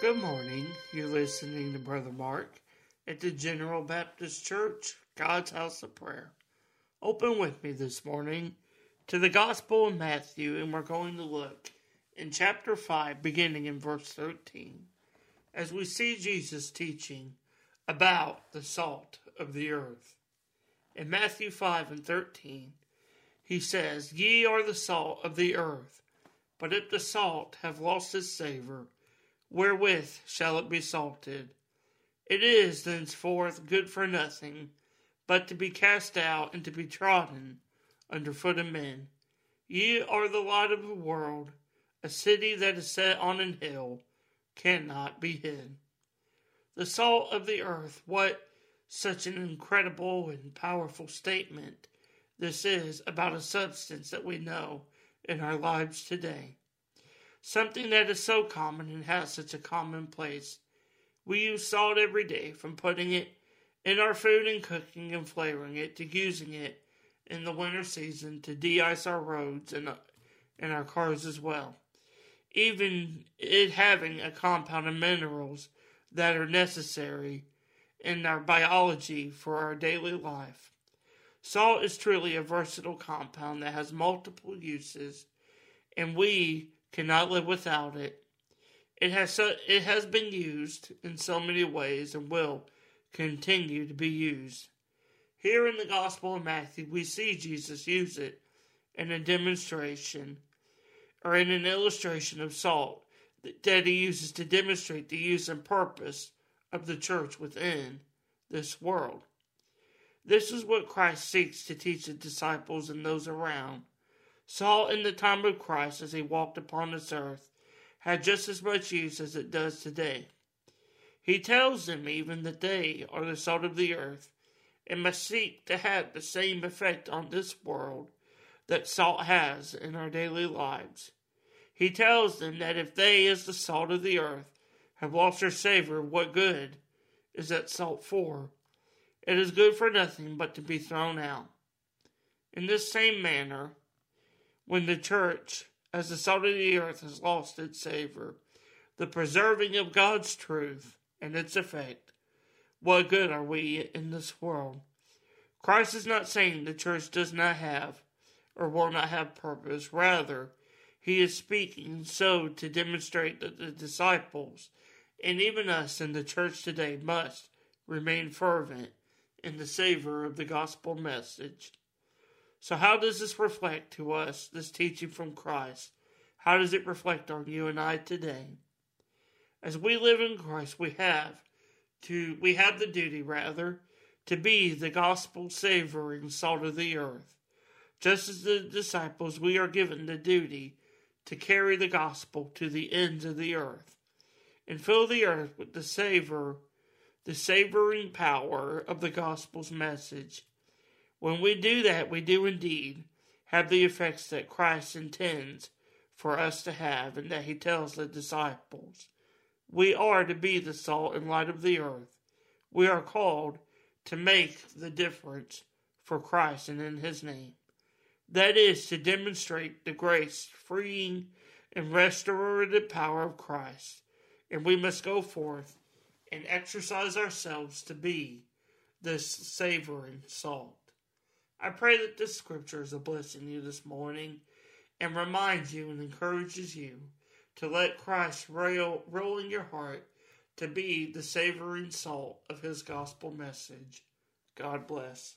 Good morning. You're listening to Brother Mark at the General Baptist Church, God's House of Prayer. Open with me this morning to the Gospel of Matthew, and we're going to look in chapter 5, beginning in verse 13, as we see Jesus teaching about the salt of the earth. In Matthew 5 and 13, he says, Ye are the salt of the earth, but if the salt have lost its savor, wherewith shall it be salted? It is thenceforth good for nothing, but to be cast out and to be trodden under foot of men. Ye are the light of the world. A city that is set on an hill cannot be hid. The salt of the earth, what such an incredible and powerful statement this is about a substance that we know in our lives today something that is so common and has such a common place. We use salt every day, from putting it in our food and cooking and flavoring it to using it in the winter season to de-ice our roads and, and our cars as well. Even it having a compound of minerals that are necessary in our biology for our daily life. Salt is truly a versatile compound that has multiple uses, and we cannot live without it. It has so, it has been used in so many ways and will continue to be used. Here in the Gospel of Matthew, we see Jesus use it in a demonstration or in an illustration of salt that he uses to demonstrate the use and purpose of the church within this world. This is what Christ seeks to teach the disciples and those around Salt in the time of Christ as he walked upon this earth had just as much use as it does today. He tells them even that they are the salt of the earth and must seek to have the same effect on this world that salt has in our daily lives. He tells them that if they, as the salt of the earth, have lost their savor, what good is that salt for? It is good for nothing but to be thrown out. In this same manner, when the church, as the salt of the earth, has lost its savor, the preserving of God's truth and its effect, what good are we in this world? Christ is not saying the church does not have or will not have purpose. Rather, he is speaking so to demonstrate that the disciples and even us in the church today must remain fervent in the savor of the gospel message. So, how does this reflect to us, this teaching from Christ? How does it reflect on you and I today? As we live in Christ, we have to we have the duty rather to be the gospel savoring salt of the earth. Just as the disciples, we are given the duty to carry the gospel to the ends of the earth and fill the earth with the savor, the savoring power of the gospel's message. When we do that, we do indeed have the effects that Christ intends for us to have and that he tells the disciples. We are to be the salt and light of the earth. We are called to make the difference for Christ and in his name. That is to demonstrate the grace, freeing, and restorative power of Christ. And we must go forth and exercise ourselves to be this savoring salt. I pray that this scripture is a blessing to you this morning and reminds you and encourages you to let Christ roll, roll in your heart to be the savoring salt of his gospel message. God bless.